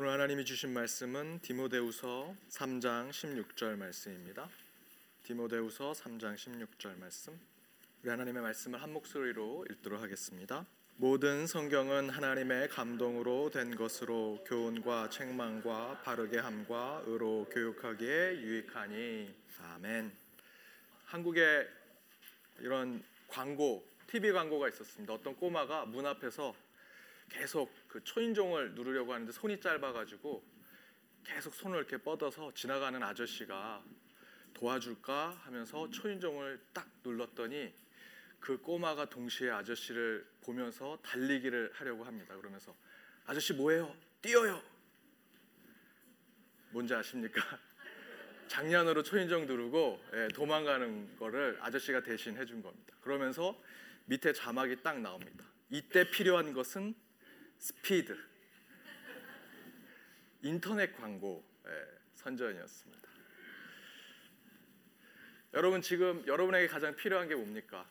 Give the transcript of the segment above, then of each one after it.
오늘 하나님이 주신 말씀은 디모데후서 3장 16절 말씀입니다. 디모데후서 3장 16절 말씀. 우리 하나님의 말씀을 한 목소리로 읽도록 하겠습니다. 모든 성경은 하나님의 감동으로 된 것으로 교훈과 책망과 바르게 함과 의로 교육하기에 유익하니 아멘. 한국에 이런 광고, TV 광고가 있었습니다. 어떤 꼬마가 문 앞에서 계속 그 초인종을 누르려고 하는데 손이 짧아가지고 계속 손을 이렇게 뻗어서 지나가는 아저씨가 도와줄까 하면서 초인종을 딱 눌렀더니 그 꼬마가 동시에 아저씨를 보면서 달리기를 하려고 합니다. 그러면서 아저씨 뭐해요? 뛰어요. 뭔지 아십니까? 장난으로 초인종 누르고 예, 도망가는 거를 아저씨가 대신 해준 겁니다. 그러면서 밑에 자막이 딱 나옵니다. 이때 필요한 것은 스피드 인터넷 광고 예, 선전이었습니다. 여러분 지금 여러분에게 가장 필요한 게 뭡니까?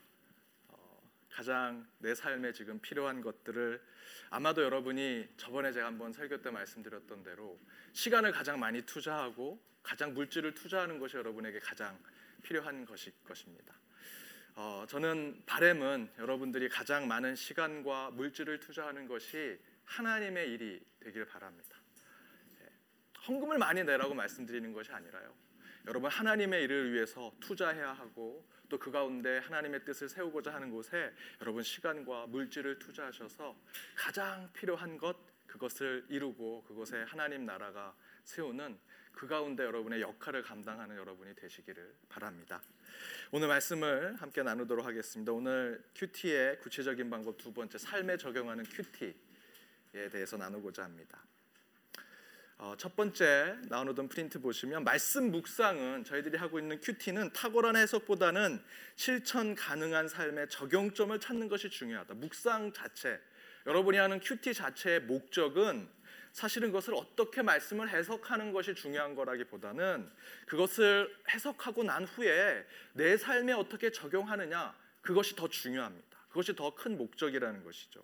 어, 가장 내 삶에 지금 필요한 것들을 아마도 여러분이 저번에 제가 한번 설교 때 말씀드렸던 대로 시간을 가장 많이 투자하고 가장 물질을 투자하는 것이 여러분에게 가장 필요한 것일 것입니다. 어, 저는 바램은 여러분들이 가장 많은 시간과 물질을 투자하는 것이 하나님의 일이 되길 바랍니다. 예, 헌금을 많이 내라고 말씀드리는 것이 아니라요. 여러분 하나님의 일을 위해서 투자해야 하고 또 그 가운데 하나님의 뜻을 세우고자 하는 곳에 여러분 시간과 물질을 투자하셔서 가장 필요한 것 그것을 이루고 그곳에 하나님 나라가 세우는 그 가운데 여러분의 역할을 감당하는 여러분이 되시기를 바랍니다. 오늘 말씀을 함께 나누도록 하겠습니다. 오늘 큐티의 구체적인 방법 두 번째 삶에 적용하는 큐티에 대해서 나누고자 합니다. 어, 첫 번째 나누던 프린트 보시면 말씀 묵상은 저희들이 하고 있는 큐티는 탁월한 해석보다는 실천 가능한 삶의 적용점을 찾는 것이 중요하다. 묵상 자체 여러분이 하는 큐티 자체의 목적은 사실은 그것을 어떻게 말씀을 해석하는 것이 중요한 거라기보다는 그것을 해석하고 난 후에 내 삶에 어떻게 적용하느냐 그것이 더 중요합니다. 그것이 더 큰 목적이라는 것이죠.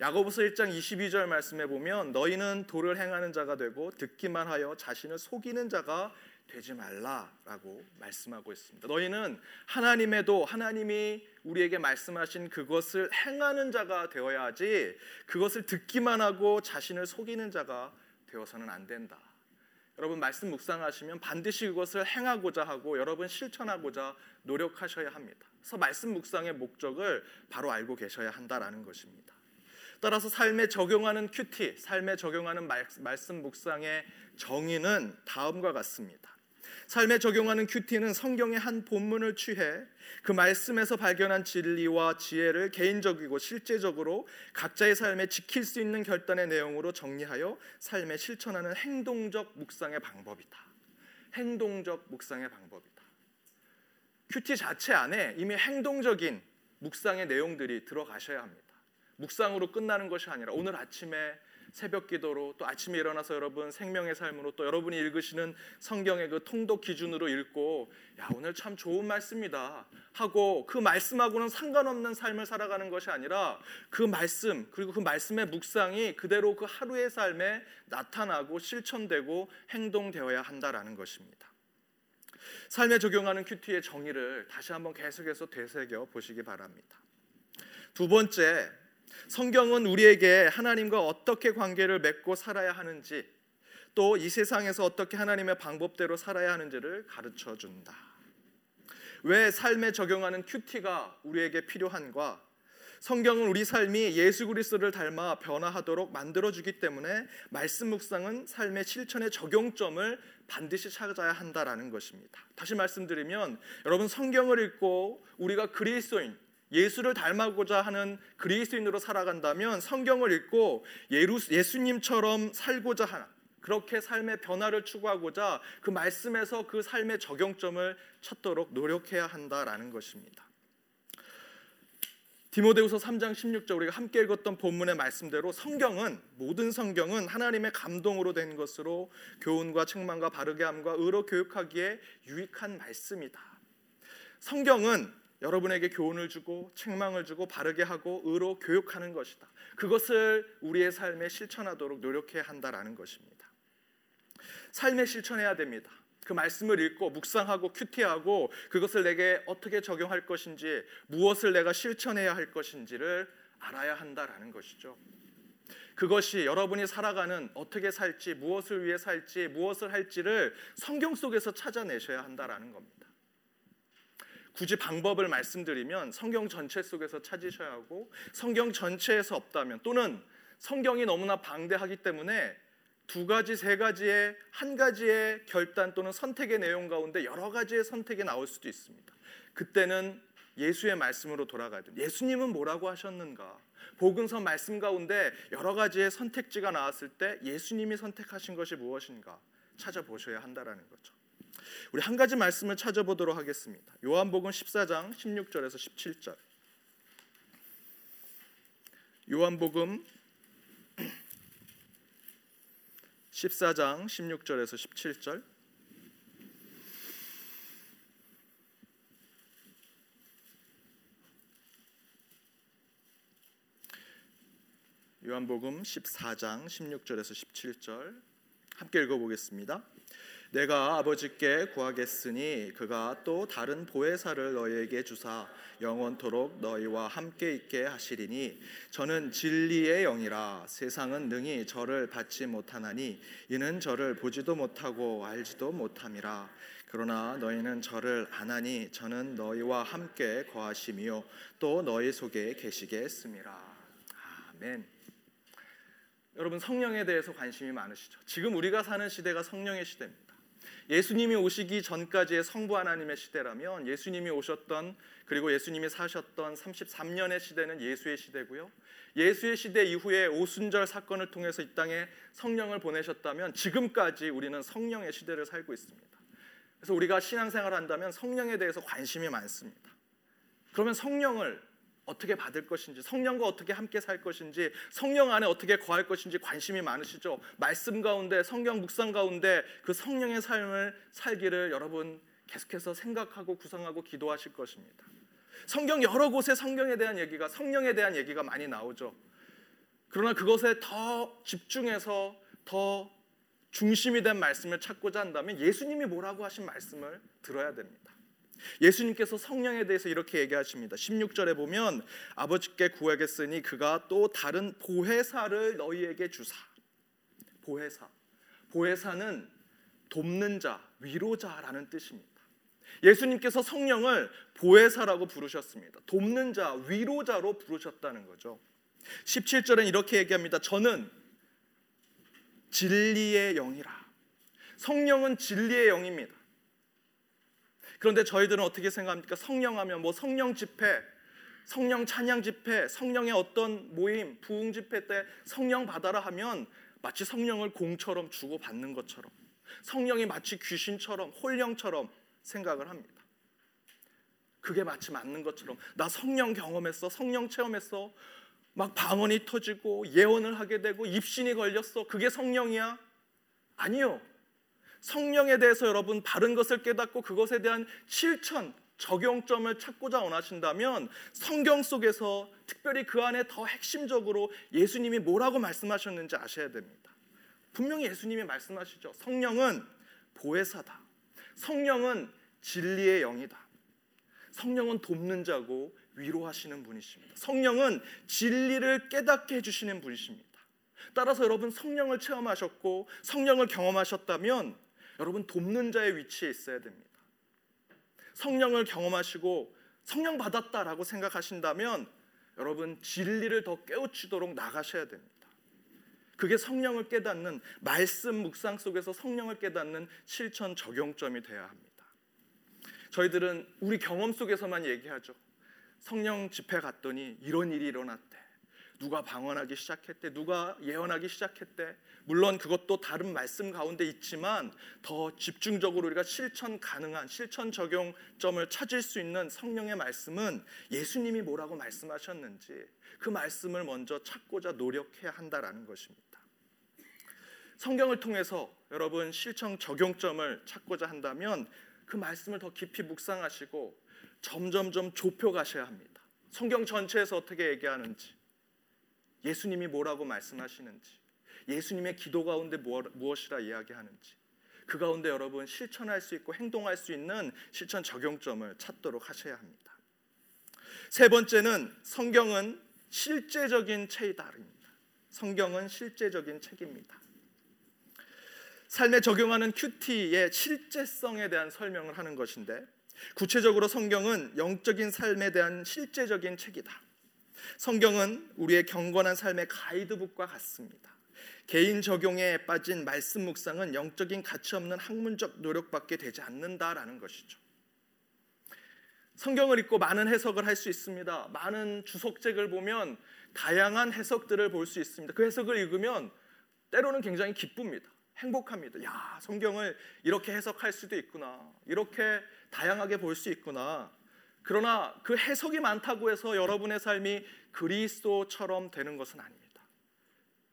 야고보서 1장 22절 말씀에 보면 너희는 도를 행하는 자가 되고 듣기만 하여 자신을 속이는 자가 되지 말라라고 말씀하고 있습니다. 너희는 하나님의 도 하나님이 우리에게 말씀하신 그것을 행하는 자가 되어야 하지 그것을 듣기만 하고 자신을 속이는 자가 되어서는 안 된다. 여러분 말씀 묵상하시면 반드시 그것을 행하고자 하고 여러분 실천하고자 노력하셔야 합니다. 그래서 말씀 묵상의 목적을 바로 알고 계셔야 한다라는 것입니다. 따라서 삶에 적용하는 큐티, 삶에 적용하는 말씀 묵상의 정의는 다음과 같습니다. 삶에 적용하는 큐티는 성경의 한 본문을 취해 그 말씀에서 발견한 진리와 지혜를 개인적이고 실제적으로 각자의 삶에 지킬 수 있는 결단의 내용으로 정리하여 삶에 실천하는 행동적 묵상의 방법이다. 행동적 묵상의 방법이다. 큐티 자체 안에 이미 행동적인 묵상의 내용들이 들어가셔야 합니다. 묵상으로 끝나는 것이 아니라 오늘 아침에 새벽 기도로 또 아침에 일어나서 여러분 생명의 삶으로 또 여러분이 읽으시는 성경의 그 통독 기준으로 읽고 야 오늘 참 좋은 말씀이다 하고 그 말씀하고는 상관없는 삶을 살아가는 것이 아니라 그 말씀 그리고 그 말씀의 묵상이 그대로 그 하루의 삶에 나타나고 실천되고 행동되어야 한다라는 것입니다. 삶에 적용하는 큐티의 정의를 다시 한번 계속해서 되새겨 보시기 바랍니다. 두 번째 성경은 우리에게 하나님과 어떻게 관계를 맺고 살아야 하는지 또 이 세상에서 어떻게 하나님의 방법대로 살아야 하는지를 가르쳐 준다. 왜 삶에 적용하는 큐티가 우리에게 필요한가? 성경은 우리 삶이 예수 그리스도를 닮아 변화하도록 만들어 주기 때문에 말씀 묵상은 삶의 실천의 적용점을 반드시 찾아야 한다라는 것입니다. 다시 말씀드리면 여러분 성경을 읽고 우리가 그리스도인 예수를 닮아고자 하는 그리스도인으로 살아간다면 성경을 읽고 예수님처럼 살고자 하는 그렇게 삶의 변화를 추구하고자 그 말씀에서 그 삶의 적용점을 찾도록 노력해야 한다라는 것입니다. 디모데후서 3장 16절 우리가 함께 읽었던 본문의 말씀대로 성경은 모든 성경은 하나님의 감동으로 된 것으로 교훈과 책망과 바르게 함과 의로 교육하기에 유익한 말씀이다. 성경은 여러분에게 교훈을 주고 책망을 주고 바르게 하고 의로 교육하는 것이다. 그것을 우리의 삶에 실천하도록 노력해야 한다라는 것입니다. 삶에 실천해야 됩니다. 그 말씀을 읽고 묵상하고 큐티하고 그것을 내게 어떻게 적용할 것인지 무엇을 내가 실천해야 할 것인지를 알아야 한다라는 것이죠. 그것이 여러분이 살아가는 어떻게 살지 무엇을 위해 살지 무엇을 할지를 성경 속에서 찾아내셔야 한다라는 겁니다. 굳이 방법을 말씀드리면 성경 전체 속에서 찾으셔야 하고 성경 전체에서 없다면 또는 성경이 너무나 방대하기 때문에 두 가지 세 가지의 한 가지의 결단 또는 선택의 내용 가운데 여러 가지의 선택이 나올 수도 있습니다. 그때는 예수의 말씀으로 돌아가야 돼. 예수님은 뭐라고 하셨는가? 복음서 말씀 가운데 여러 가지의 선택지가 나왔을 때 예수님이 선택하신 것이 무엇인가 찾아보셔야 한다라는 거죠. 우리 한 가지 말씀을 찾아보도록 하겠습니다. 요한복음 14장 16절에서 17절. 요한복음 14장 16절에서 17절. 요한복음 14장 16절에서 17절 함께 읽어보겠습니다. 내가 아버지께 구하겠으니 그가 또 다른 보혜사를 너희에게 주사 영원토록 너희와 함께 있게 하시리니 저는 진리의 영이라 세상은 능히 저를 받지 못하나니 이는 저를 보지도 못하고 알지도 못함이라 그러나 너희는 저를 아나니 저는 너희와 함께 거하시며 또 너희 속에 했음이라 아멘. 여러분 성령에 대해서 관심이 많으시죠? 지금 우리가 사는 시대가 성령의 시대입니다. 예수님이 오시기 전까지의 성부 하나님의 시대라면 예수님이 오셨던 그리고 예수님이 사셨던 33년의 시대는 예수의 시대고요. 예수의 시대 이후에 오순절 사건을 통해서 이 땅에 성령을 보내셨다면 지금까지 우리는 성령의 시대를 살고 있습니다. 그래서 우리가 신앙생활을 한다면 성령에 대해서 관심이 많습니다. 그러면 성령을 어떻게 받을 것인지 성령과 어떻게 함께 살 것인지 성령 안에 어떻게 거할 것인지 관심이 많으시죠. 말씀 가운데 성경 묵상 가운데 그 성령의 삶을 살기를 여러분 계속해서 생각하고 구상하고 기도하실 것입니다. 성경 여러 곳에 성경에 대한 얘기가 성령에 대한 얘기가 많이 나오죠. 그러나 그것에 더 집중해서 더 중심이 된 말씀을 찾고자 한다면 예수님이 뭐라고 하신 말씀을 들어야 됩니다. 예수님께서 성령에 대해서 이렇게 얘기하십니다. 16절에 보면 아버지께 구하겠으니 그가 또 다른 보혜사를 너희에게 주사. 보혜사. 보혜사는 돕는 자, 위로자라는 뜻입니다. 예수님께서 성령을 보혜사라고 부르셨습니다. 돕는 자, 위로자로 부르셨다는 거죠. 17절은 이렇게 얘기합니다. 저는 진리의 영이라. 성령은 진리의 영입니다. 그런데 저희들은 어떻게 생각합니까? 성령하면 뭐 성령 집회, 성령 찬양 집회, 성령의 어떤 모임, 부흥 집회 때 성령 받아라 하면 마치 성령을 공처럼 주고 받는 것처럼 성령이 마치 귀신처럼 홀령처럼 생각을 합니다. 그게 마치 맞는 것처럼 나 성령 경험했어, 성령 체험했어, 막 방언이 터지고 예언을 하게 되고 입신이 걸렸어. 그게 성령이야? 아니요. 성령에 대해서 여러분 바른 것을 깨닫고 그것에 대한 실천, 적용점을 찾고자 원하신다면 성경 속에서 특별히 그 안에 더 핵심적으로 예수님이 뭐라고 말씀하셨는지 아셔야 됩니다. 분명히 예수님이 말씀하시죠. 성령은 보혜사다. 성령은 진리의 영이다. 성령은 돕는 자고 위로하시는 분이십니다. 성령은 진리를 깨닫게 해주시는 분이십니다. 따라서 여러분 성령을 체험하셨고 성령을 경험하셨다면 여러분 돕는 자의 위치에 있어야 됩니다. 성령을 경험하시고 성령 받았다라고 생각하신다면 여러분 진리를 더 깨우치도록 나가셔야 됩니다. 그게 성령을 깨닫는 말씀 묵상 속에서 성령을 깨닫는 실천 적용점이 되어야 합니다. 저희들은 우리 경험 속에서만 얘기하죠. 성령 집회 갔더니 이런 일이 일어났대. 누가 방언하기 시작했대. 누가 예언하기 시작했대. 물론 그것도 다른 말씀 가운데 있지만 더 집중적으로 우리가 실천 가능한 실천 적용점을 찾을 수 있는 성령의 말씀은 예수님이 뭐라고 말씀하셨는지 그 말씀을 먼저 찾고자 노력해야 한다라는 것입니다. 성경을 통해서 여러분 실천 적용점을 찾고자 한다면 그 말씀을 더 깊이 묵상하시고 점점점 좁혀 가셔야 합니다. 성경 전체에서 어떻게 얘기하는지, 예수님이 뭐라고 말씀하시는지, 예수님의 기도 가운데 무엇이라 이야기하는지, 그 가운데 여러분 실천할 수 있고 행동할 수 있는 실천 적용점을 찾도록 하셔야 합니다. 세 번째는 성경은 실제적인 책이다입니다. 성경은 실제적인 책입니다. 삶에 적용하는 큐티의 실제성에 대한 설명을 하는 것인데 구체적으로 성경은 영적인 삶에 대한 실제적인 책이다. 성경은 우리의 경건한 삶의 가이드북과 같습니다. 개인 적용에 빠진 말씀 묵상은 영적인 가치 없는 학문적 노력밖에 되지 않는다라는 것이죠. 성경을 읽고 많은 해석을 할 수 있습니다. 많은 주석책을 보면 다양한 해석들을 볼 수 있습니다. 그 해석을 읽으면 때로는 굉장히 기쁩니다. 행복합니다. 야, 성경을 이렇게 해석할 수도 있구나. 이렇게 다양하게 볼 수 있구나. 그러나 그 해석이 많다고 해서 여러분의 삶이 그리스도처럼 되는 것은 아닙니다.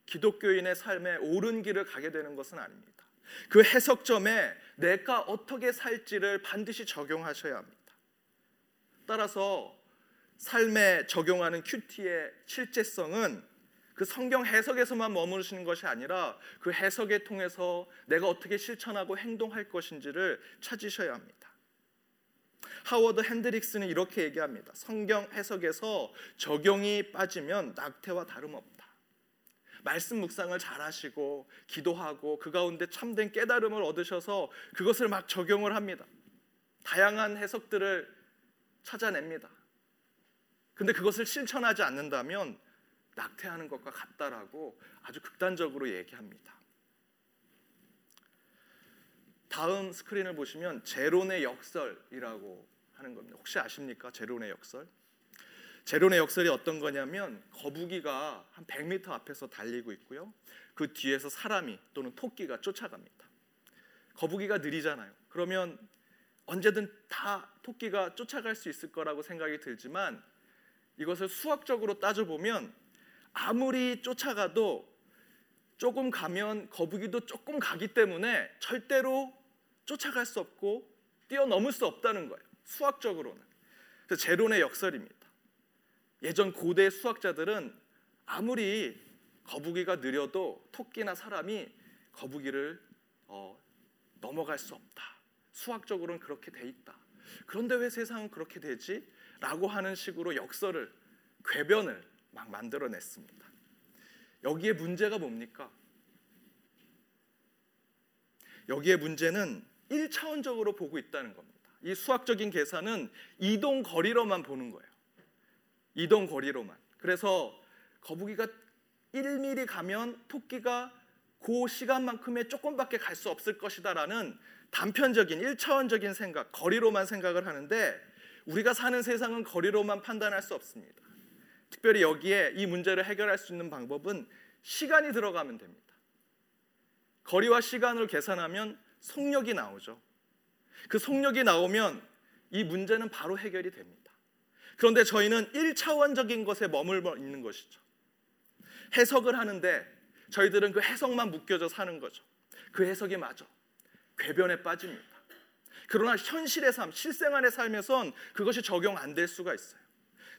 기독교인의 삶에 옳은 길을 가게 되는 것은 아닙니다. 그 해석점에 내가 어떻게 살지를 반드시 적용하셔야 합니다. 따라서 삶에 적용하는 큐티의 실제성은 그 성경 해석에서만 머무르시는 것이 아니라 그 해석에 통해서 내가 어떻게 실천하고 행동할 것인지를 찾으셔야 합니다. 하워드 핸드릭스는 이렇게 얘기합니다. 성경 해석에서 적용이 빠지면 낙태와 다름없다. 말씀 묵상을 잘 하시고 기도하고 그 가운데 참된 깨달음을 얻으셔서 그것을 막 적용을 합니다. 다양한 해석들을 찾아냅니다. 근데 그것을 실천하지 않는다면 낙태하는 것과 같다라고 아주 극단적으로 얘기합니다. 다음 스크린을 보시면 제론의 역설이라고 하는 겁니다. 혹시 아십니까? 제론의 역설? 제론의 역설이 어떤 거냐면 거북이가 한 100m 앞에서 달리고 있고요. 그 뒤에서 사람이 또는 토끼가 쫓아갑니다. 거북이가 느리잖아요. 그러면 언제든 다 토끼가 쫓아갈 수 있을 거라고 생각이 들지만 이것을 수학적으로 따져보면 아무리 쫓아가도 조금 가면 거북이도 조금 가기 때문에 절대로 쫓아갈 수 없고 뛰어넘을 수 없다는 거예요. 수학적으로는. 그래서 제론의 역설입니다. 예전 고대 수학자들은 아무리 거북이가 느려도 토끼나 사람이 거북이를 어, 넘어갈 수 없다. 수학적으로는 그렇게 돼 있다. 그런데 왜 세상은 그렇게 되지? 라고 하는 식으로 역설을 궤변을 막 만들어냈습니다. 여기에 문제가 뭡니까? 여기에 문제는 1차원적으로 보고 있다는 겁니다. 이 수학적인 계산은 이동 거리로만 보는 거예요. 이동 거리로만. 그래서 거북이가 1mm 가면 토끼가 그 시간만큼의 조금밖에 갈 수 없을 것이다라는 단편적인 1차원적인 생각, 거리로만 생각을 하는데 우리가 사는 세상은 거리로만 판단할 수 없습니다. 특별히 여기에 이 문제를 해결할 수 있는 방법은 시간이 들어가면 됩니다. 거리와 시간을 계산하면 속력이 나오죠. 그 속력이 나오면 이 문제는 바로 해결이 됩니다. 그런데 저희는 1차원적인 것에 머물러 있는 것이죠. 해석을 하는데 저희들은 그 해석만 묶여져 사는 거죠. 그 해석이 맞아. 궤변에 빠집니다. 그러나 현실의 삶, 실생활의 삶에선 그것이 적용 안 될 수가 있어요.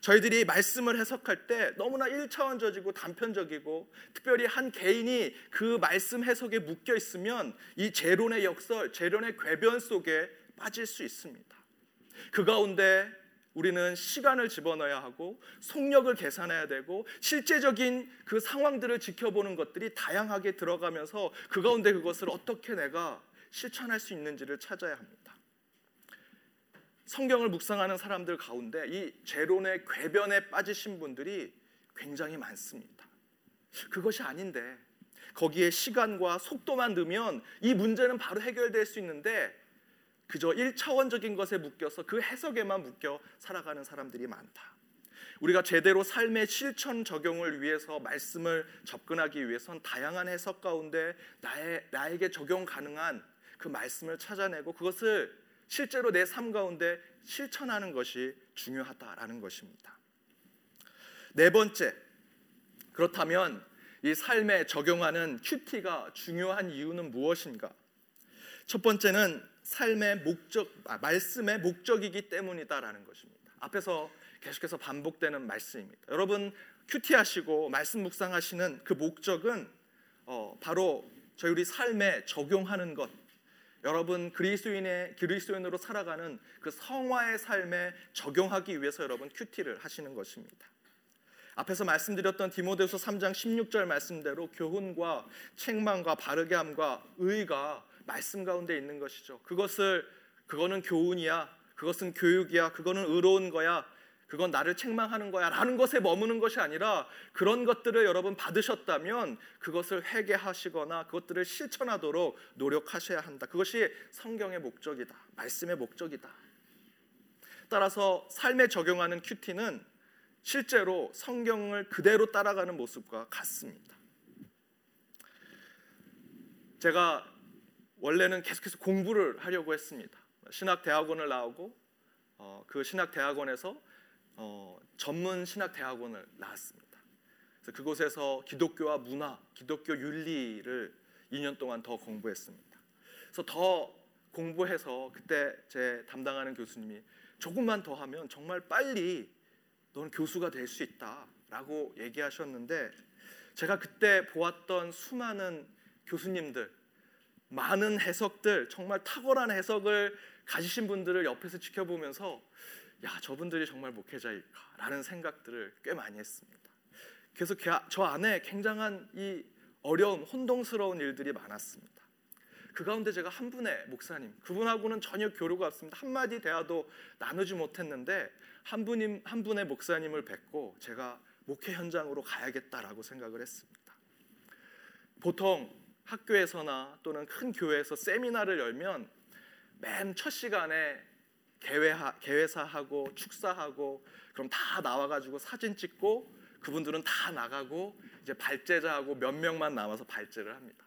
저희들이 말씀을 해석할 때 너무나 1차원적이고 단편적이고 특별히 한 개인이 그 말씀 해석에 묶여 있으면 이 제론의 역설, 제론의 궤변 속에 빠질 수 있습니다. 그 가운데 우리는 시간을 집어넣어야 하고 속력을 계산해야 되고 실제적인 그 상황들을 지켜보는 것들이 다양하게 들어가면서 그 가운데 그것을 어떻게 내가 실천할 수 있는지를 찾아야 합니다. 성경을 묵상하는 사람들 가운데 이 제론의 궤변에 빠지신 분들이 굉장히 많습니다. 그것이 아닌데 거기에 시간과 속도만 넣으면 이 문제는 바로 해결될 수 있는데 그저 1차원적인 것에 묶여서 그 해석에만 묶여 살아가는 사람들이 많다. 우리가 제대로 삶의 실천 적용을 위해서 말씀을 접근하기 위해선 다양한 해석 가운데 나의, 나에게 적용 가능한 그 말씀을 찾아내고 그것을 실제로 내 삶 가운데 실천하는 것이 중요하다라는 것입니다. 네 번째, 그렇다면 이 삶에 적용하는 큐티가 중요한 이유는 무엇인가? 첫 번째는 삶의 목적, 아, 말씀의 목적이기 때문이다라는 것입니다. 앞에서 계속해서 반복되는 말씀입니다. 여러분 큐티 하시고 말씀 묵상하시는 그 목적은 어, 바로 저희 우리 삶에 적용하는 것. 여러분 그리스도인의 그리스도인으로 살아가는 그 성화의 삶에 적용하기 위해서 여러분 큐티를 하시는 것입니다. 앞에서 말씀드렸던 디모데후서 3장 16절 말씀대로 교훈과 책망과 바르게 함과 의가 말씀 가운데 있는 것이죠. 그것을 그거는 교훈이야. 그것은 교육이야. 그거는 의로운 거야. 그건 나를 책망하는 거야. 라는 것에 머무는 것이 아니라 그런 것들을 여러분 받으셨다면 그것을 회개하시거나 그것들을 실천하도록 노력하셔야 한다. 그것이 성경의 목적이다. 말씀의 목적이다. 따라서 삶에 적용하는 큐티는 실제로 성경을 그대로 따라가는 모습과 같습니다. 제가 원래는 계속해서 공부를 하려고 했습니다. 신학 대학원을 나오고 어, 그 신학 대학원에서 어, 전문 신학 대학원을 나왔습니다. 그래서 그곳에서 기독교와 문화, 기독교 윤리를 2년 동안 더 공부했습니다. 그래서 더 공부해서 그때 제 담당하는 교수님이 조금만 더 하면 정말 빨리 너는 교수가 될 수 있다라고 얘기하셨는데 제가 그때 보았던 수많은 교수님들 많은 해석들 정말 탁월한 해석을 가지신 분들을 옆에서 지켜보면서 야 저분들이 정말 목회자일까라는 생각들을 꽤 많이 했습니다. 그래서 저 안에 굉장한 이 어려움, 혼동스러운 일들이 많았습니다. 그 가운데 제가 한 분의 목사님, 그분하고는 전혀 교류가 없습니다. 한 마디 대화도 나누지 못했는데 한 분임 한 분의 목사님을 뵙고 제가 목회 현장으로 가야겠다라고 생각을 했습니다. 보통 학교에서나 또는 큰 교회에서 세미나를 열면 맨 첫 시간에 개회하, 개회사하고 축사하고 그럼 다 나와가지고 사진 찍고 그분들은 다 나가고 이제 발제자하고 몇 명만 남아서 발제를 합니다.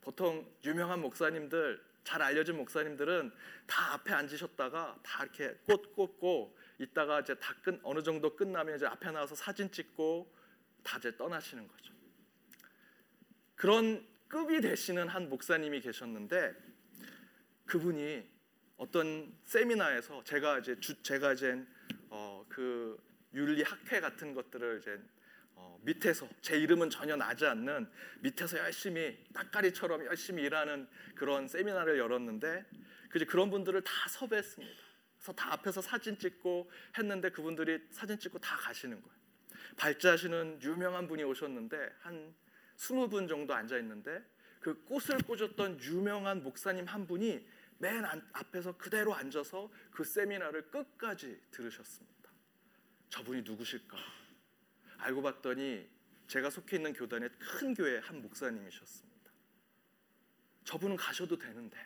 보통 유명한 목사님들 잘 알려진 목사님들은 다 앞에 앉으셨다가 다 이렇게 꽃 꽂고 있다가 이제 다 끝, 어느 정도 끝나면 이제 앞에 나와서 사진 찍고 다 이제 떠나시는 거죠. 그런 급이 되시는 한 목사님이 계셨는데 그분이 어떤 세미나에서 제가 이제 주, 제가 이제 어, 그 윤리 학회 같은 것들을 이제 어, 밑에서 제 이름은 전혀 나지 않는 밑에서 열심히 따까리처럼 열심히 일하는 그런 세미나를 열었는데 그 그런 분들을 다 섭외했습니다. 그래서 다 앞에서 사진 찍고 했는데 그분들이 사진 찍고 다 가시는 거예요. 발자하시는 유명한 분이 오셨는데 한 스무 분 정도 앉아 있는데 그 꽃을 꽂았던 유명한 목사님 한 분이 맨 앞에서 그대로 앉아서 그 세미나를 끝까지 들으셨습니다. 저분이 누구실까? 알고 봤더니 제가 속해 있는 교단의 큰 교회 한 목사님이셨습니다. 저분은 가셔도 되는데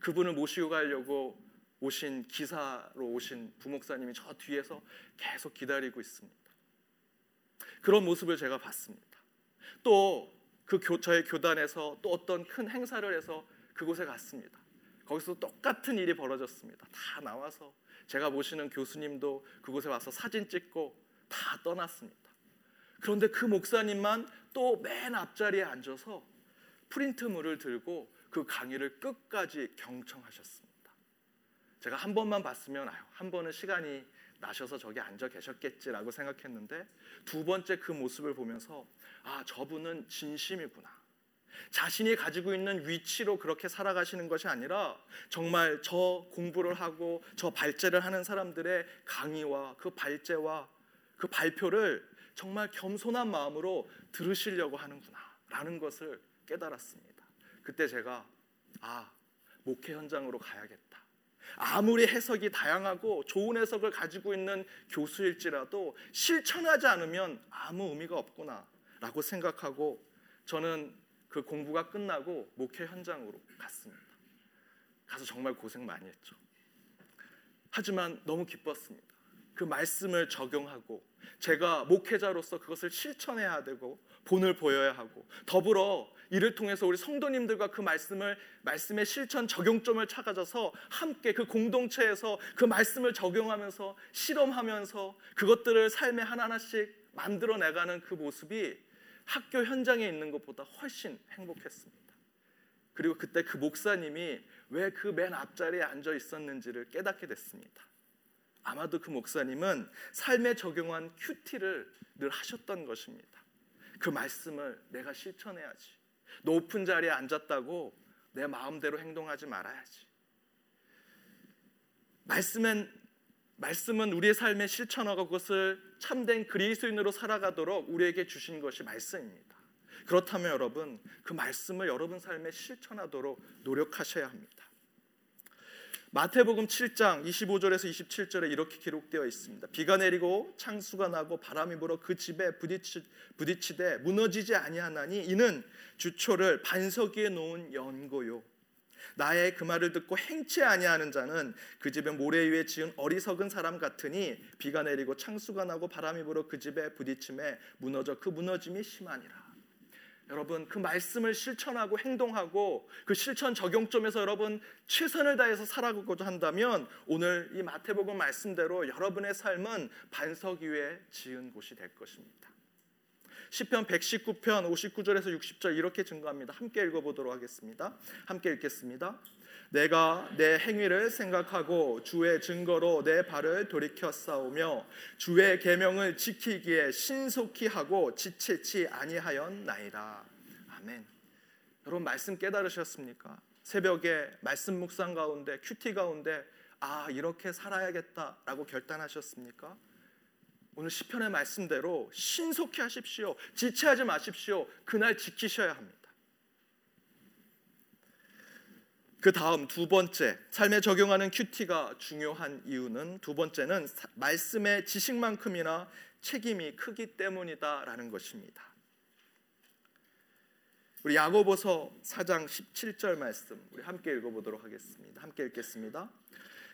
그분을 모시고 가려고 오신 기사로 오신 부목사님이 저 뒤에서 계속 기다리고 있습니다. 그런 모습을 제가 봤습니다. 또 그 저의 교단에서 또 어떤 큰 행사를 해서 그곳에 갔습니다. 거기서 똑같은 일이 벌어졌습니다. 다 나와서 제가 모시는 교수님도 그곳에 와서 사진 찍고 다 떠났습니다. 그런데 그 목사님만 또 맨 앞자리에 앉아서 프린트물을 들고 그 강의를 끝까지 경청하셨습니다. 제가 한 번만 봤으면 아유, 한 번은 시간이 나셔서 저기 앉아 계셨겠지라고 생각했는데 두 번째 그 모습을 보면서 아 저분은 진심이구나. 자신이 가지고 있는 위치로 그렇게 살아가시는 것이 아니라 정말 저 공부를 하고 저 발제를 하는 사람들의 강의와 그 발제와 그 발표를 정말 겸손한 마음으로 들으시려고 하는구나라는 것을 깨달았습니다. 그때 제가 아 목회 현장으로 가야겠다. 아무리 해석이 다양하고 좋은 해석을 가지고 있는 교수일지라도 실천하지 않으면 아무 의미가 없구나라고 생각하고 저는 그 공부가 끝나고 목회 현장으로 갔습니다. 가서 정말 고생 많이 했죠. 하지만 너무 기뻤습니다. 그 말씀을 적용하고 제가 목회자로서 그것을 실천해야 되고 본을 보여야 하고 더불어 이를 통해서 우리 성도님들과 그 말씀을 말씀의 실천 적용점을 찾아서 함께 그 공동체에서 그 말씀을 적용하면서 실험하면서 그것들을 삶에 하나하나씩 만들어 내가는 그 모습이 학교 현장에 있는 것보다 훨씬 행복했습니다. 그리고 그때 그 목사님이 왜 그 맨 앞자리에 앉아 있었는지를 깨닫게 됐습니다. 아마도 그 목사님은 삶에 적용한 큐티를 늘 하셨던 것입니다. 그 말씀을 내가 실천해야지. 높은 자리에 앉았다고 내 마음대로 행동하지 말아야지. 말씀은 말씀은 우리의 삶에 실천하고 그것을 참된 그리스도인으로 살아가도록 우리에게 주신 것이 말씀입니다. 그렇다면 여러분 그 말씀을 여러분 삶에 실천하도록 노력하셔야 합니다. 마태복음 7장 25절에서 27절에 이렇게 기록되어 있습니다. 비가 내리고 창수가 나고 바람이 불어 그 집에 부딪히, 부딪히되 무너지지 아니하나니 이는 주초를 반석 위에 놓은 연고요. 나의 그 말을 듣고 행치 아니하는 자는 그 집에 모래 위에 지은 어리석은 사람 같으니 비가 내리고 창수가 나고 바람이 불어 그 집에 부딪힘에 무너져 그 무너짐이 심하니라. 여러분 그 말씀을 실천하고 행동하고 그 실천 적용점에서 여러분 최선을 다해서 살아가고자 한다면 오늘 이 마태복음 말씀대로 여러분의 삶은 반석 위에 지은 곳이 될 것입니다. 시편 119편 59절에서 60절 이렇게 증거합니다. 함께 읽어 보도록 하겠습니다. 함께 읽겠습니다. 내가 내 행위를 생각하고 주의 증거로 내 발을 돌이켜 싸우며 주의 계명을 지키기에 신속히 하고 지체치 아니하였나이다. 아멘. 여러분 말씀 깨달으셨습니까? 새벽에 말씀 묵상 가운데 큐티 가운데 아 이렇게 살아야겠다라고 결단하셨습니까? 오늘 시편의 말씀대로 신속히 하십시오. 지체하지 마십시오. 그날 지키셔야 합니다. 그 다음 두 번째 삶에 적용하는 큐티가 중요한 이유는 두 번째는 말씀의 지식만큼이나 책임이 크기 때문이다라는 것입니다. 우리 야고보서 4장 17절 말씀 우리 함께 읽어보도록 하겠습니다. 함께 읽겠습니다.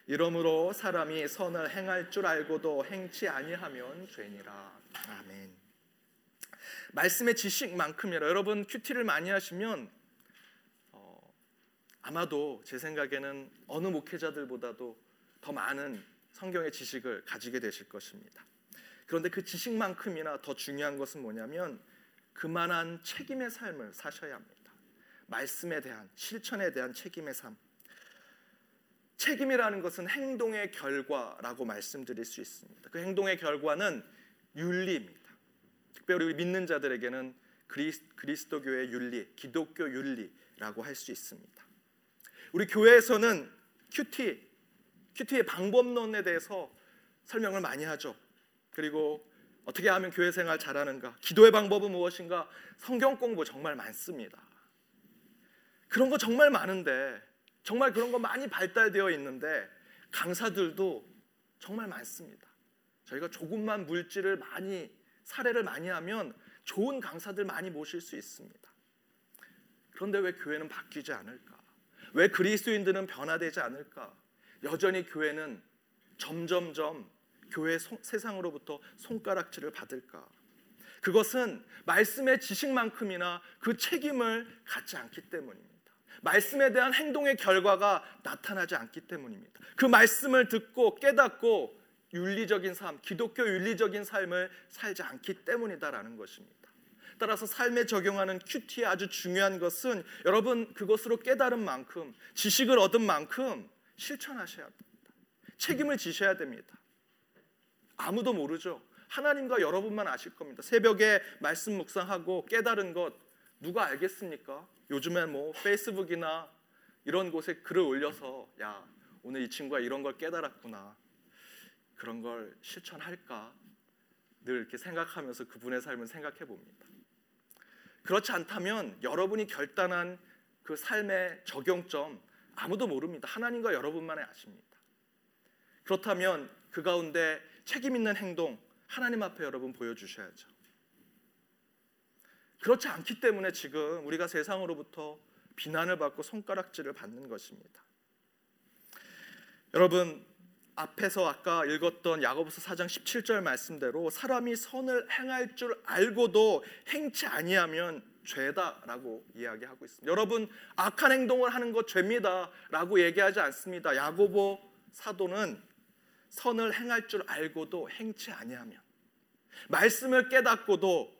이러므로 사람이 선을 행할 줄 알고도 행치 아니하면 죄니라. 아멘. 말씀의 지식만큼이라 여러분 큐티를 많이 하시면 어, 아마도 제 생각에는 어느 목회자들보다도 더 많은 성경의 지식을 가지게 되실 것입니다. 그런데 그 지식만큼이나 더 중요한 것은 뭐냐면 그만한 책임의 삶을 사셔야 합니다. 말씀에 대한 실천에 대한 책임의 삶. 책임이라는 것은 행동의 결과라고 말씀드릴 수 있습니다. 그 행동의 결과는 윤리입니다. 특별히 우리 믿는 자들에게는 그리스, 도교의 윤리, 기독교 윤리라고 할 수 있습니다. 우리 교회에서는 큐티, 큐티의 방법론에 대해서 설명을 많이 하죠. 그리고 어떻게 하면 교회 생활 잘하는가? 기도의 방법은 무엇인가? 성경 공부 정말 많습니다. 그런 거 정말 많은데 정말 그런 거 많이 발달되어 있는데 강사들도 정말 많습니다. 저희가 조금만 물질을 많이 사례를 많이 하면 좋은 강사들 많이 모실 수 있습니다. 그런데 왜 교회는 바뀌지 않을까? 왜 그리스도인들은 변화되지 않을까? 여전히 교회는 점점점 교회 세상으로부터 손가락질을 받을까? 그것은 말씀의 지식만큼이나 그 책임을 갖지 않기 때문입니다. 말씀에 대한 행동의 결과가 나타나지 않기 때문입니다. 그 말씀을 듣고 깨닫고 윤리적인 삶, 기독교 윤리적인 삶을 살지 않기 때문이다라는 것입니다. 따라서 삶에 적용하는 큐티의 아주 중요한 것은 여러분 그것으로 깨달은 만큼 지식을 얻은 만큼 실천하셔야 합니다. 책임을 지셔야 됩니다. 아무도 모르죠. 하나님과 여러분만 아실 겁니다. 새벽에 말씀 묵상하고 깨달은 것 누가 알겠습니까? 요즘에 뭐 페이스북이나 이런 곳에 글을 올려서 야 오늘 이 친구가 이런 걸 깨달았구나 그런 걸 실천할까 늘 이렇게 생각하면서 그분의 삶을 생각해 봅니다. 그렇지 않다면 여러분이 결단한 그 삶의 적용점 아무도 모릅니다. 하나님과 여러분만이 아십니다. 그렇다면 그 가운데 책임 있는 행동 하나님 앞에 여러분 보여주셔야죠. 그렇지 않기 때문에 지금 우리가 세상으로부터 비난을 받고 손가락질을 받는 것입니다. 여러분 앞에서 아까 읽었던 야고보서 4장 17절 말씀대로 사람이 선을 행할 줄 알고도 행치 아니하면 죄다라고 이야기하고 있습니다. 여러분 악한 행동을 하는 것 죄입니다라고 얘기하지 않습니다. 야고보 사도는 선을 행할 줄 알고도 행치 아니하면 말씀을 깨닫고도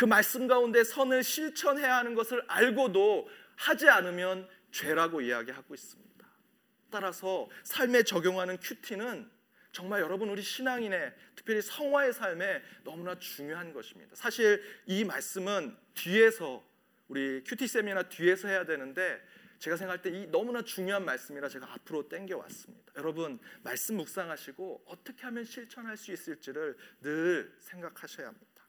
그 말씀 가운데 선을 실천해야 하는 것을 알고도 하지 않으면 죄라고 이야기하고 있습니다. 따라서 삶에 적용하는 큐티는 정말 여러분 우리 신앙인의 특별히 성화의 삶에 너무나 중요한 것입니다. 사실 이 말씀은 뒤에서 우리 큐티 세미나 뒤에서 해야 되는데 제가 생각할 때 이 너무나 중요한 말씀이라 제가 앞으로 땡겨 왔습니다. 여러분 말씀 묵상하시고 어떻게 하면 실천할 수 있을지를 늘 생각하셔야 합니다.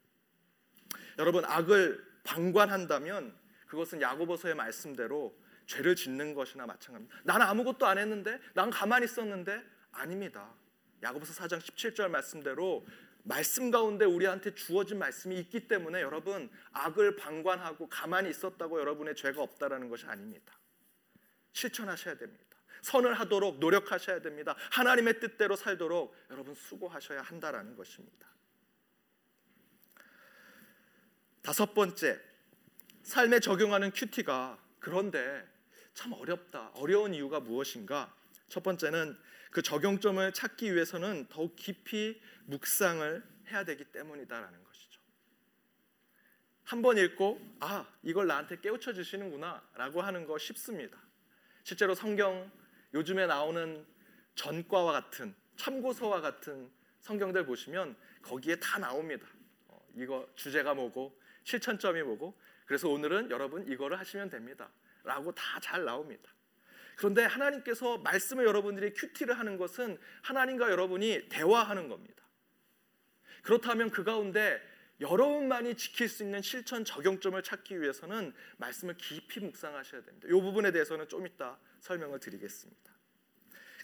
여러분 악을 방관한다면 그것은 야고보서의 말씀대로 죄를 짓는 것이나 마찬가지입니다. 나는 아무것도 안 했는데, 난 가만히 있었는데 아닙니다. 야고보서 4장 17절 말씀대로 말씀 가운데 우리한테 주어진 말씀이 있기 때문에 여러분 악을 방관하고 가만히 있었다고 여러분의 죄가 없다라는 것이 아닙니다. 실천하셔야 됩니다. 선을 하도록 노력하셔야 됩니다. 하나님의 뜻대로 살도록 여러분 수고하셔야 한다라는 것입니다. 다섯 번째, 삶에 적용하는 큐티가 그런데 참 어렵다. 어려운 이유가 무엇인가? 첫 번째는 그 적용점을 찾기 위해서는 더욱 깊이 묵상을 해야 되기 때문이다라는 것이죠. 한 번 읽고 아 이걸 나한테 깨우쳐 주시는구나라고 하는 거 쉽습니다. 실제로 성경 요즘에 나오는 전과와 같은 참고서와 같은 성경들 보시면 거기에 다 나옵니다. 어, 이거 주제가 뭐고 실천점이 뭐고 그래서 오늘은 여러분 이거를 하시면 됩니다. 라고 다 잘 나옵니다. 그런데 하나님께서 말씀을 여러분들이 큐티를 하는 것은 하나님과 여러분이 대화하는 겁니다. 그렇다면 그 가운데 여러분만이 지킬 수 있는 실천 적용점을 찾기 위해서는 말씀을 깊이 묵상하셔야 됩니다. 이 부분에 대해서는 좀 이따 설명을 드리겠습니다.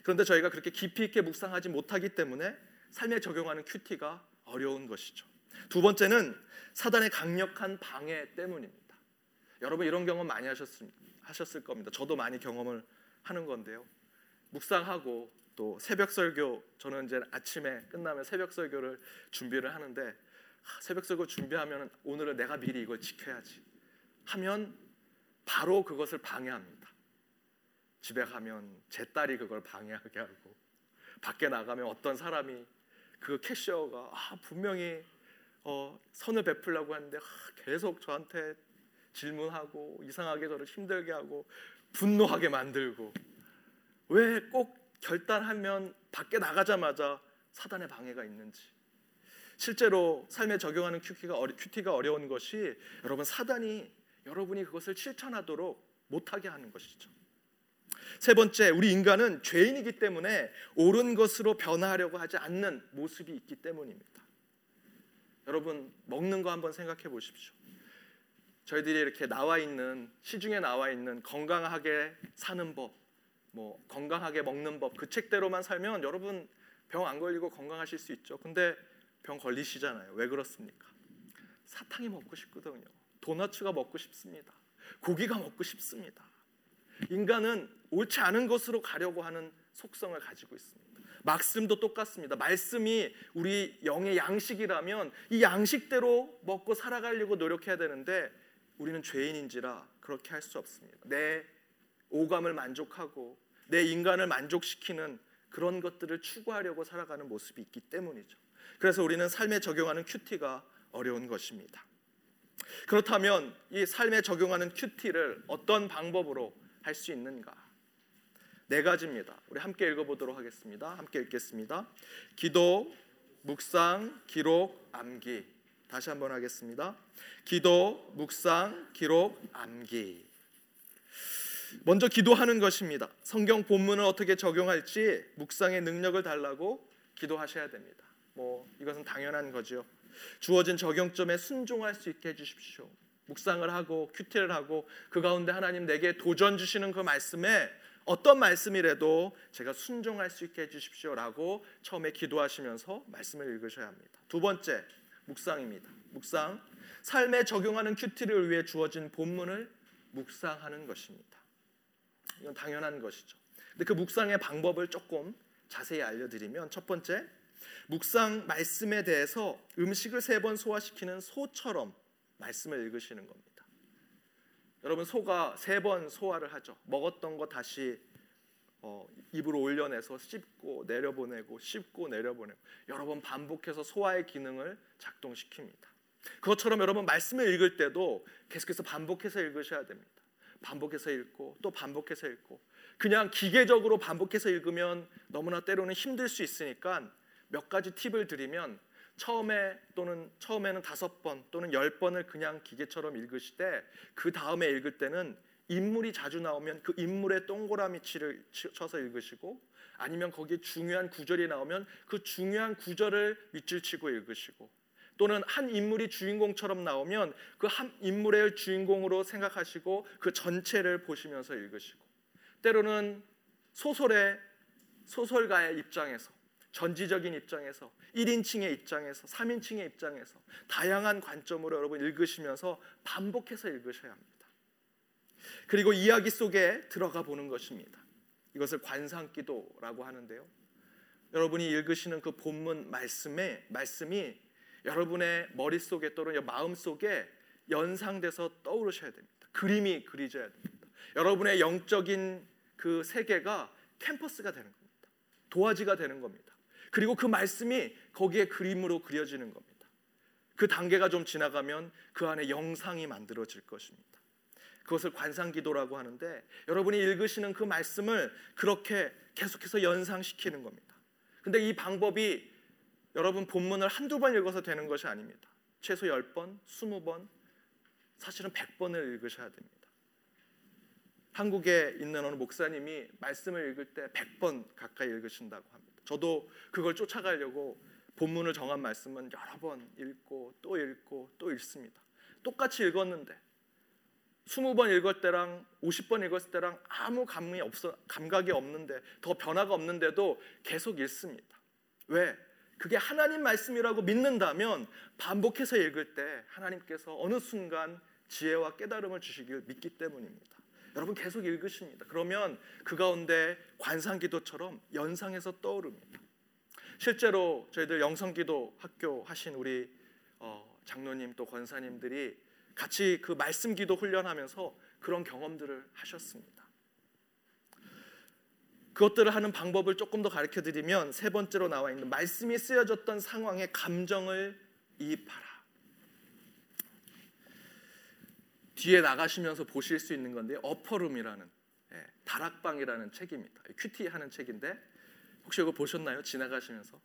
그런데 저희가 그렇게 깊이 있게 묵상하지 못하기 때문에 삶에 적용하는 큐티가 어려운 것이죠. 두 번째는 사단의 강력한 방해 때문입니다. 여러분 이런 경험 많이 하셨습, 하셨을 겁니다. 저도 많이 경험을 하는 건데요. 묵상하고 또 새벽 설교 저는 이제 아침에 끝나면 새벽 설교를 준비를 하는데 새벽 설교 준비하면 오늘은 내가 미리 이걸 지켜야지 하면 바로 그것을 방해합니다. 집에 가면 제 딸이 그걸 방해하게 하고 밖에 나가면 어떤 사람이 그 캐셔가 아, 분명히 어, 선을 베풀려고 하는데 아, 계속 저한테 질문하고 이상하게 저를 힘들게 하고 분노하게 만들고 왜 꼭 결단하면 밖에 나가자마자 사단의 방해가 있는지 실제로 삶에 적용하는 큐티가, 어리, 큐티가 어려운 것이 여러분 사단이 여러분이 그것을 실천하도록 못하게 하는 것이죠. 세 번째, 우리 인간은 죄인이기 때문에 옳은 것으로 변화하려고 하지 않는 모습이 있기 때문입니다. 여러분 먹는 거 한번 생각해 보십시오. 저희들이 이렇게 나와 있는 시중에 나와 있는 건강하게 사는 법, 뭐 건강하게 먹는 법 그 책대로만 살면 여러분 병 안 걸리고 건강하실 수 있죠. 근데 병 걸리시잖아요. 왜 그렇습니까? 사탕이 먹고 싶거든요. 도너츠가 먹고 싶습니다. 고기가 먹고 싶습니다. 인간은 옳지 않은 것으로 가려고 하는 속성을 가지고 있습니다. 말씀도 똑같습니다. 말씀이 우리 영의 양식이라면 이 양식대로 먹고 살아가려고 노력해야 되는데 우리는 죄인인지라 그렇게 할 수 없습니다. 내 오감을 만족하고 내 인간을 만족시키는 그런 것들을 추구하려고 살아가는 모습이 있기 때문이죠. 그래서 우리는 삶에 적용하는 큐티가 어려운 것입니다. 그렇다면 이 삶에 적용하는 큐티를 어떤 방법으로 할 수 있는가? 네 가지입니다. 우리 함께 읽어보도록 하겠습니다. 함께 읽겠습니다. 기도, 묵상, 기록, 암기. 다시 한번 하겠습니다. 기도, 묵상, 기록, 암기. 먼저 기도하는 것입니다. 성경 본문을 어떻게 적용할지 묵상의 능력을 달라고 기도하셔야 됩니다. 뭐 이것은 당연한 거죠. 주어진 적용점에 순종할 수 있게 해 주십시오. 묵상을 하고 큐티를 하고 그 가운데 하나님 내게 도전 주시는 그 말씀에 어떤 말씀이라도 제가 순종할 수 있게 해 주십시오라고 처음에 기도하시면서 말씀을 읽으셔야 합니다. 두 번째 묵상입니다. 묵상. 삶에 적용하는 큐티를 위해 주어진 본문을 묵상하는 것입니다. 이건 당연한 것이죠. 근데 그 묵상의 방법을 조금 자세히 알려드리면 첫 번째 묵상 말씀에 대해서 음식을 세 번 소화시키는 소처럼 말씀을 읽으시는 겁니다. 여러분 소가 세 번 소화를 하죠. 먹었던 거 다시 어, 입으로 올려내서 씹고 내려보내고 씹고 내려보내고 여러 번 반복해서 소화의 기능을 작동시킵니다. 그것처럼 여러분 말씀을 읽을 때도 계속해서 반복해서 읽으셔야 됩니다. 반복해서 읽고 또 반복해서 읽고 그냥 기계적으로 반복해서 읽으면 너무나 때로는 힘들 수 있으니까 몇 가지 팁을 드리면 처음에 또는 처음에는 다섯 번 또는 열 번을 그냥 기계처럼 읽으시되 그 다음에 읽을 때는 인물이 자주 나오면 그 인물의 동그라미 치를 쳐서 읽으시고 아니면 거기에 중요한 구절이 나오면 그 중요한 구절을 밑줄 치고 읽으시고 또는 한 인물이 주인공처럼 나오면 그 한 인물의 주인공으로 생각하시고 그 전체를 보시면서 읽으시고 때로는 소설의 소설가의 입장에서 전지적인 입장에서 1인칭의 입장에서 3인칭의 입장에서 다양한 관점으로 여러분 읽으시면서 반복해서 읽으셔야 합니다. 그리고 이야기 속에 들어가 보는 것입니다. 이것을 관상기도라고 하는데요. 여러분이 읽으시는 그 본문 말씀에 말씀이 여러분의 머릿속에 또는 마음속에 연상돼서 떠오르셔야 됩니다. 그림이 그리져야 됩니다. 여러분의 영적인 그 세계가 캠퍼스가 되는 겁니다. 도화지가 되는 겁니다. 그리고 그 말씀이 거기에 그림으로 그려지는 겁니다. 그 단계가 좀 지나가면 그 안에 영상이 만들어질 것입니다. 그것을 관상기도라고 하는데 여러분이 읽으시는 그 말씀을 그렇게 계속해서 연상시키는 겁니다. 근데 이 방법이 여러분 본문을 한두 번 읽어서 되는 것이 아닙니다. 최소 10번, 20번, 사실은 100번을 읽으셔야 됩니다. 한국에 있는 어느 목사님이 말씀을 읽을 때 100번 가까이 읽으신다고 합니다. 저도 그걸 쫓아가려고 본문을 정한 말씀은 여러 번 읽고 또 읽고 또 읽습니다. 똑같이 읽었는데 20번 읽을 때랑 50번 읽었을 때랑 아무 감이 없어 감각이 없는데 더 변화가 없는데도 계속 읽습니다. 왜? 그게 하나님 말씀이라고 믿는다면 반복해서 읽을 때 하나님께서 어느 순간 지혜와 깨달음을 주시길 믿기 때문입니다. 여러분 계속 읽으십니다. 그러면 그 가운데 관상기도처럼 연상해서 떠오릅니다. 실제로 저희들 영성기도 학교 하신 우리 어, 장로님 또 권사님들이 같이 그 말씀 기도 훈련하면서 그런 경험들을 하셨습니다. 그것들을 하는 방법을 조금 더 가르쳐 드리면 세 번째로 나와 있는 말씀이 쓰여졌던 상황의 감정을 이입하라. 뒤에 나가시면서 보실 수 있는 건데 어퍼룸이라는 예, 다락방이라는 책입니다. 큐티 하는 책인데 혹시 이거 보셨나요? 지나가시면서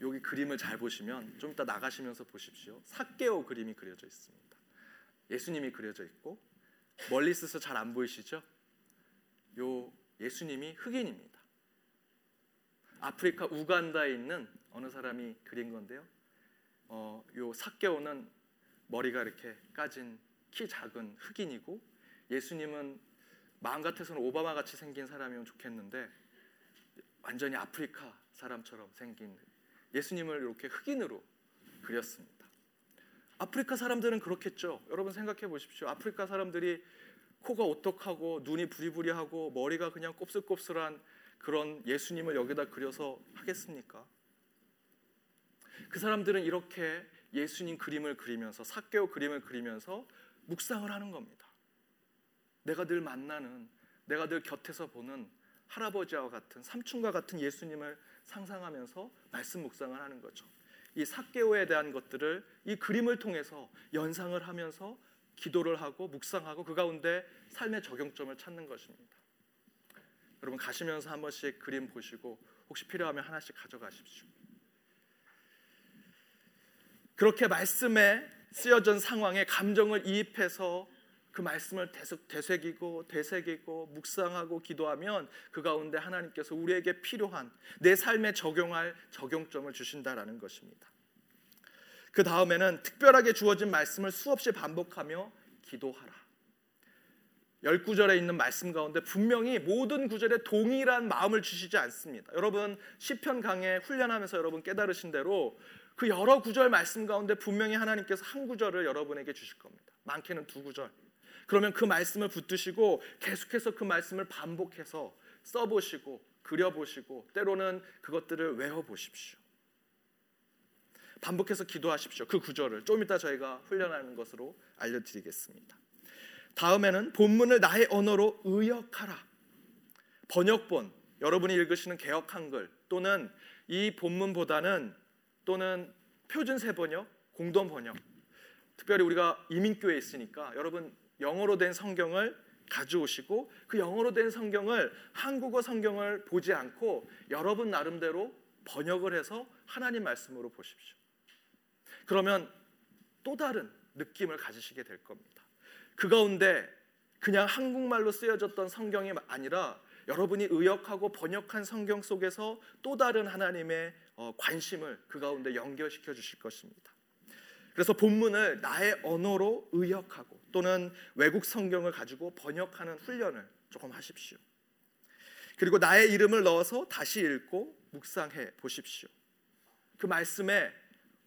여기 그림을 잘 보시면 좀 이따 나가시면서 보십시오. 사개오 그림이 그려져 있습니다. 예수님이 그려져 있고 멀리 있어서 잘 안 보이시죠? 요 예수님이 흑인입니다. 아프리카 우간다에 있는 어느 사람이 그린 건데요. 어, 요 사개오는 머리가 이렇게 까진 키 작은 흑인이고 예수님은 마음 같아서는 오바마 같이 생긴 사람이면 좋겠는데 완전히 아프리카 사람처럼 생긴 예수님을 이렇게 흑인으로 그렸습니다. 아프리카 사람들은 그렇겠죠. 여러분 생각해 보십시오. 아프리카 사람들이 코가 오똑하고 눈이 부리부리하고 머리가 그냥 곱슬곱슬한 그런 예수님을 여기다 그려서 하겠습니까? 그 사람들은 이렇게 예수님 그림을 그리면서 사개오 그림을 그리면서 묵상을 하는 겁니다. 내가 늘 만나는 내가 늘 곁에서 보는 할아버지와 같은 삼촌과 같은 예수님을 상상하면서 말씀 묵상을 하는 거죠. 이 사개오에 대한 것들을 이 그림을 통해서 연상을 하면서 기도를 하고 묵상하고 그 가운데 삶의 적용점을 찾는 것입니다. 여러분 가시면서 한 번씩 그림 보시고 혹시 필요하면 하나씩 가져가십시오. 그렇게 말씀에 쓰여진 상황에 감정을 이입해서 그 말씀을 되새기고 되새기고 묵상하고 기도하면 그 가운데 하나님께서 우리에게 필요한 내 삶에 적용할 적용점을 주신다라는 것입니다. 그 다음에는 특별하게 주어진 말씀을 수없이 반복하며 기도하라. 열 구절에 있는 말씀 가운데 분명히 모든 구절에 동일한 마음을 주시지 않습니다. 여러분 시편 강해 훈련하면서 여러분 깨달으신 대로 그 여러 구절 말씀 가운데 분명히 하나님께서 한 구절을 여러분에게 주실 겁니다. 많게는 두 구절. 그러면 그 말씀을 붙드시고 계속해서 그 말씀을 반복해서 써보시고 그려보시고 때로는 그것들을 외워보십시오. 반복해서 기도하십시오. 그 구절을 좀 이따 저희가 훈련하는 것으로 알려드리겠습니다. 다음에는 본문을 나의 언어로 의역하라. 번역본 여러분이 읽으시는 개혁 한글 또는 이 본문보다는 또는 표준 세번역, 공동 번역. 특별히 우리가 이민교회에 있으니까 여러분 영어로 된 성경을 가져오시고 그 영어로 된 성경을 한국어 성경을 보지 않고 여러분 나름대로 번역을 해서 하나님 말씀으로 보십시오. 그러면 또 다른 느낌을 가지시게 될 겁니다. 그 가운데 그냥 한국말로 쓰여졌던 성경이 아니라 여러분이 의역하고 번역한 성경 속에서 또 다른 하나님의 어, 관심을 그 가운데 연결시켜 주실 것입니다. 그래서 본문을 나의 언어로 의역하고 또는 외국 성경을 가지고 번역하는 훈련을 조금 하십시오. 그리고 나의 이름을 넣어서 다시 읽고 묵상해 보십시오. 그 말씀에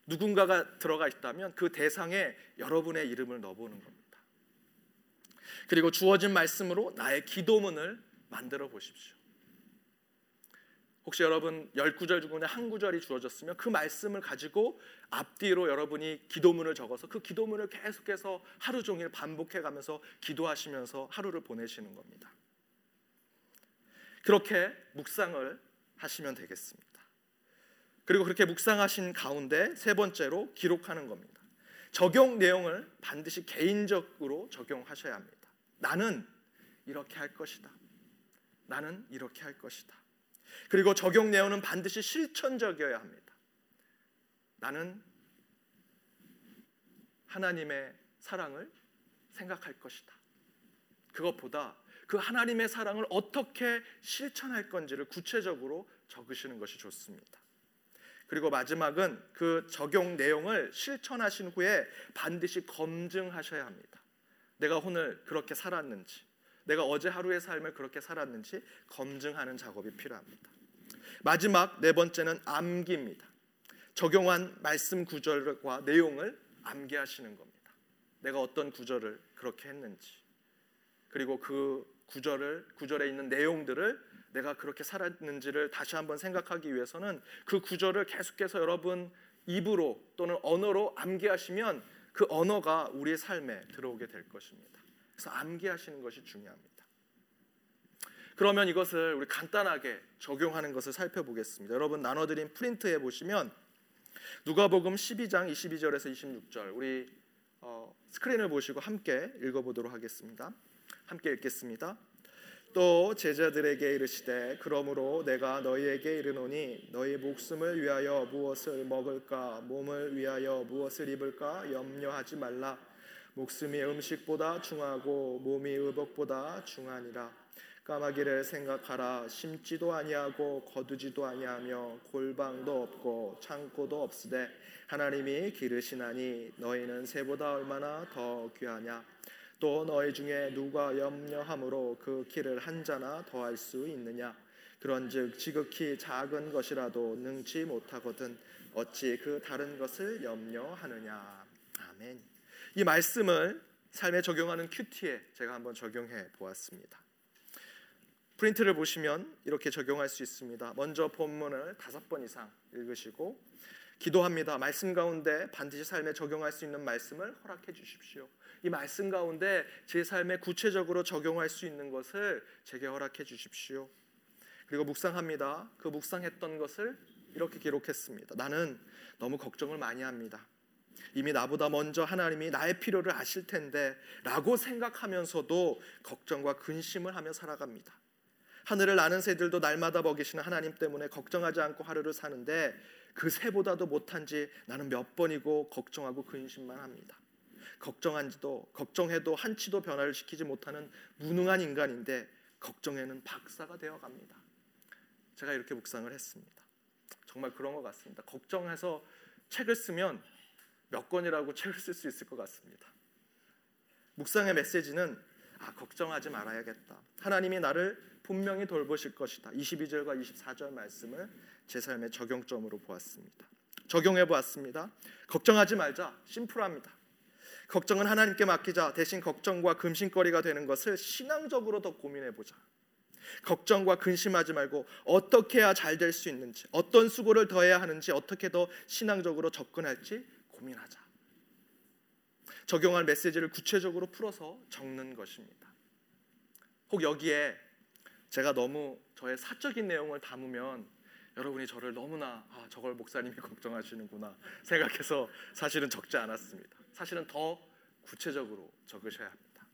누군가가 들어가 있다면 그 대상에 여러분의 이름을 넣어보는 겁니다. 그리고 주어진 말씀으로 나의 기도문을 만들어 보십시오. 혹시 여러분 열 구절 중에 한 구절이 주어졌으면 그 말씀을 가지고 앞뒤로 여러분이 기도문을 적어서 그 기도문을 계속해서 하루 종일 반복해 가면서 기도하시면서 하루를 보내시는 겁니다. 그렇게 묵상을 하시면 되겠습니다. 그리고 그렇게 묵상하신 가운데 세 번째로 기록하는 겁니다. 적용 내용을 반드시 개인적으로 적용하셔야 합니다. 나는 이렇게 할 것이다. 나는 이렇게 할 것이다. 그리고 적용 내용은 반드시 실천적이어야 합니다. 나는 하나님의 사랑을 생각할 것이다. 그것보다 그 하나님의 사랑을 어떻게 실천할 건지를 구체적으로 적으시는 것이 좋습니다. 그리고 마지막은 그 적용 내용을 실천하신 후에 반드시 검증하셔야 합니다. 내가 오늘 그렇게 살았는지, 내가 어제 하루의 삶을 그렇게 살았는지 검증하는 작업이 필요합니다. 마지막 네 번째는 암기입니다. 적용한 말씀 구절과 내용을 암기하시는 겁니다. 내가 어떤 구절을 그렇게 했는지, 그리고 그 구절을 구절에 있는 내용들을 내가 그렇게 살았는지를 다시 한번 생각하기 위해서는 그 구절을 계속해서 여러분 입으로 또는 언어로 암기하시면 그 언어가 우리의 삶에 들어오게 될 것입니다. 그래서 암기하시는 것이 중요합니다. 그러면 이것을 우리 간단하게 적용하는 것을 살펴보겠습니다. 여러분 나눠드린 프린트에 보시면 누가복음 12장 22절에서 26절 우리 어, 스크린을 보시고 함께 읽어보도록 하겠습니다. 함께 읽겠습니다. 또 제자들에게 이르시되 그러므로 내가 너희에게 이르노니 너희 목숨을 위하여 무엇을 먹을까 몸을 위하여 무엇을 입을까 염려하지 말라 목숨이 음식보다 중하고 몸이 의복보다 중하니라. 까마귀를 생각하라. 심지도 아니하고 거두지도 아니하며 골방도 없고 창고도 없으되 하나님이 기르시나니 너희는 새보다 얼마나 더 귀하냐? 또 너희 중에 누가 염려함으로 그 키를 한 자나 더할 수 있느냐? 그런즉 지극히 작은 것이라도 능치 못하거든 어찌 그 다른 것을 염려하느냐? 아멘 이 말씀을 삶에 적용하는 큐티에 제가 한번 적용해 보았습니다 프린트를 보시면 이렇게 적용할 수 있습니다 먼저 본문을 다섯 번 이상 읽으시고 기도합니다 말씀 가운데 반드시 삶에 적용할 수 있는 말씀을 허락해 주십시오 이 말씀 가운데 제 삶에 구체적으로 적용할 수 있는 것을 제게 허락해 주십시오. 그리고 묵상합니다. 그 묵상했던 것을 이렇게 기록했습니다. 나는 너무 걱정을 많이 합니다. 이미 나보다 먼저 하나님이 나의 필요를 아실 텐데 라고 생각하면서도 걱정과 근심을 하며 살아갑니다. 하늘을 나는 새들도 날마다 먹이시는 하나님 때문에 걱정하지 않고 하루를 사는데 그 새보다도 못한지 나는 몇 번이고 걱정하고 근심만 합니다. 걱정한지도 걱정해도 한치도 변화를 시키지 못하는 무능한 인간인데 걱정에는 박사가 되어 갑니다. 제가 이렇게 묵상을 했습니다. 정말 그런 것 같습니다. 걱정해서 책을 쓰면 몇 권이라고 책을 쓸 수 있을 것 같습니다. 묵상의 메시지는 아, 걱정하지 말아야겠다. 하나님이 나를 분명히 돌보실 것이다. 22절과 24절 말씀을 제 삶의 적용점으로 보았습니다. 적용해 보았습니다. 걱정하지 말자. 심플합니다. 걱정은 하나님께 맡기자 대신 걱정과 근심거리가 되는 것을 신앙적으로 더 고민해 보자. 걱정과 근심하지 말고 어떻게 해야 잘 될 수 있는지, 어떤 수고를 더 해야 하는지, 어떻게 더 신앙적으로 접근할지 고민하자. 적용할 메시지를 구체적으로 풀어서 적는 것입니다. 혹 여기에 제가 너무 저의 사적인 내용을 담으면 여러분이 저를 너무나 아, 저걸 목사님이 걱정하시는구나 생각해서 사실은 적지 않았습니다. 사실은 더 구체적으로 적으셔야 합니다.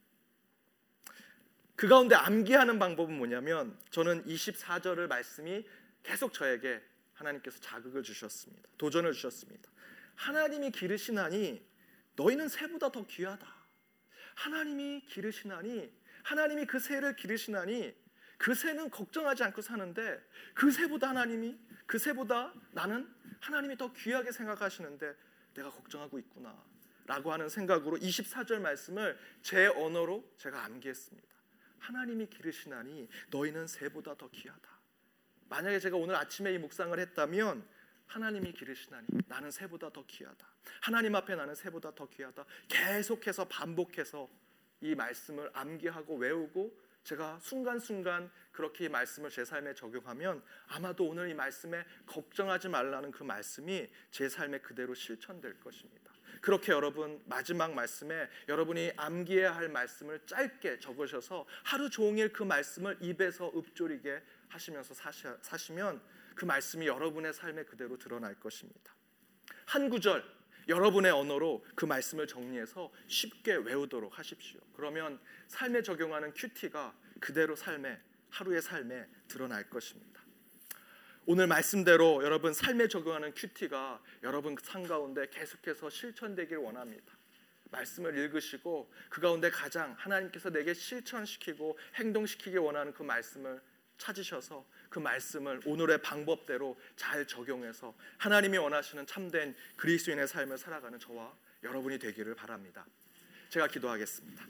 그 가운데 암기하는 방법은 뭐냐면 저는 24절을 말씀이 계속 저에게 하나님께서 자극을 주셨습니다. 도전을 주셨습니다. 하나님이 기르시나니 너희는 새보다 더 귀하다. 하나님이 기르시나니 하나님이 그 새를 기르시나니 그 새는 걱정하지 않고 사는데 그 새보다 하나님이 그 새보다 나는 하나님이 더 귀하게 생각하시는데 내가 걱정하고 있구나 라고 하는 생각으로 24절 말씀을 제 언어로 제가 암기했습니다. 하나님이 기르시나니 너희는 새보다 더 귀하다. 만약에 제가 오늘 아침에 이 묵상을 했다면 하나님이 기르시나니 나는 새보다 더 귀하다. 하나님 앞에 나는 새보다 더 귀하다. 계속해서 반복해서 이 말씀을 암기하고 외우고 제가 순간순간 그렇게 이 말씀을 제 삶에 적용하면 아마도 오늘 이 말씀에 걱정하지 말라는 그 말씀이 제 삶에 그대로 실천될 것입니다. 그렇게 여러분 마지막 말씀에 여러분이 암기해야 할 말씀을 짧게 적으셔서 하루 종일 그 말씀을 입에서 읊조리게 하시면서 사시면 그 말씀이 여러분의 삶에 그대로 드러날 것입니다. 한 구절 여러분의 언어로 그 말씀을 정리해서 쉽게 외우도록 하십시오. 그러면 삶에 적용하는 큐티가 그대로 삶에 하루의 삶에 드러날 것입니다. 오늘 말씀대로 여러분 삶에 적용하는 큐티가 여러분 삶 가운데 계속해서 실천되길 원합니다. 말씀을 읽으시고 그 가운데 가장 하나님께서 내게 실천시키고 행동시키기 원하는 그 말씀을 찾으셔서 그 말씀을 오늘의 방법대로 잘 적용해서 하나님이 원하시는 참된 그리스도인의 삶을 살아가는 저와 여러분이 되기를 바랍니다. 제가 기도하겠습니다.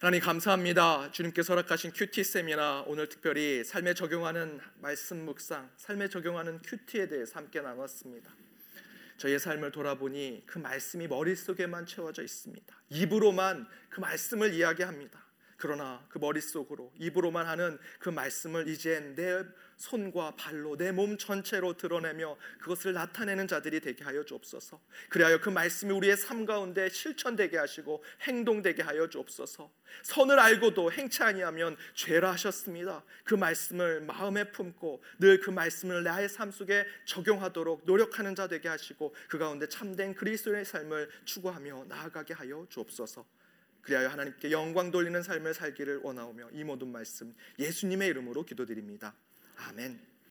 하나님 감사합니다. 주님께서 허락하신 큐티 세미나 오늘 특별히 삶에 적용하는 말씀 묵상, 삶에 적용하는 큐티에 대해서 함께 나눴습니다. 저의 삶을 돌아보니 그 말씀이 머릿속에만 채워져 있습니다. 입으로만 그 말씀을 이야기합니다. 그러나 그 머릿속으로 입으로만 하는 그 말씀을 이제 내 손과 발로 내 몸 전체로 드러내며 그것을 나타내는 자들이 되게 하여 주옵소서. 그리하여 그 말씀이 우리의 삶 가운데 실천되게 하시고 행동되게 하여 주옵소서. 선을 알고도 행치 아니하면 죄라 하셨습니다. 그 말씀을 마음에 품고 늘 그 말씀을 나의 삶 속에 적용하도록 노력하는 자 되게 하시고 그 가운데 참된 그리스도의 삶을 추구하며 나아가게 하여 주옵소서. 그리하여 하나님께 영광 돌리는 삶을 살기를 원하오며 이 모든 말씀 예수님의 이름으로 기도드립니다. 아멘.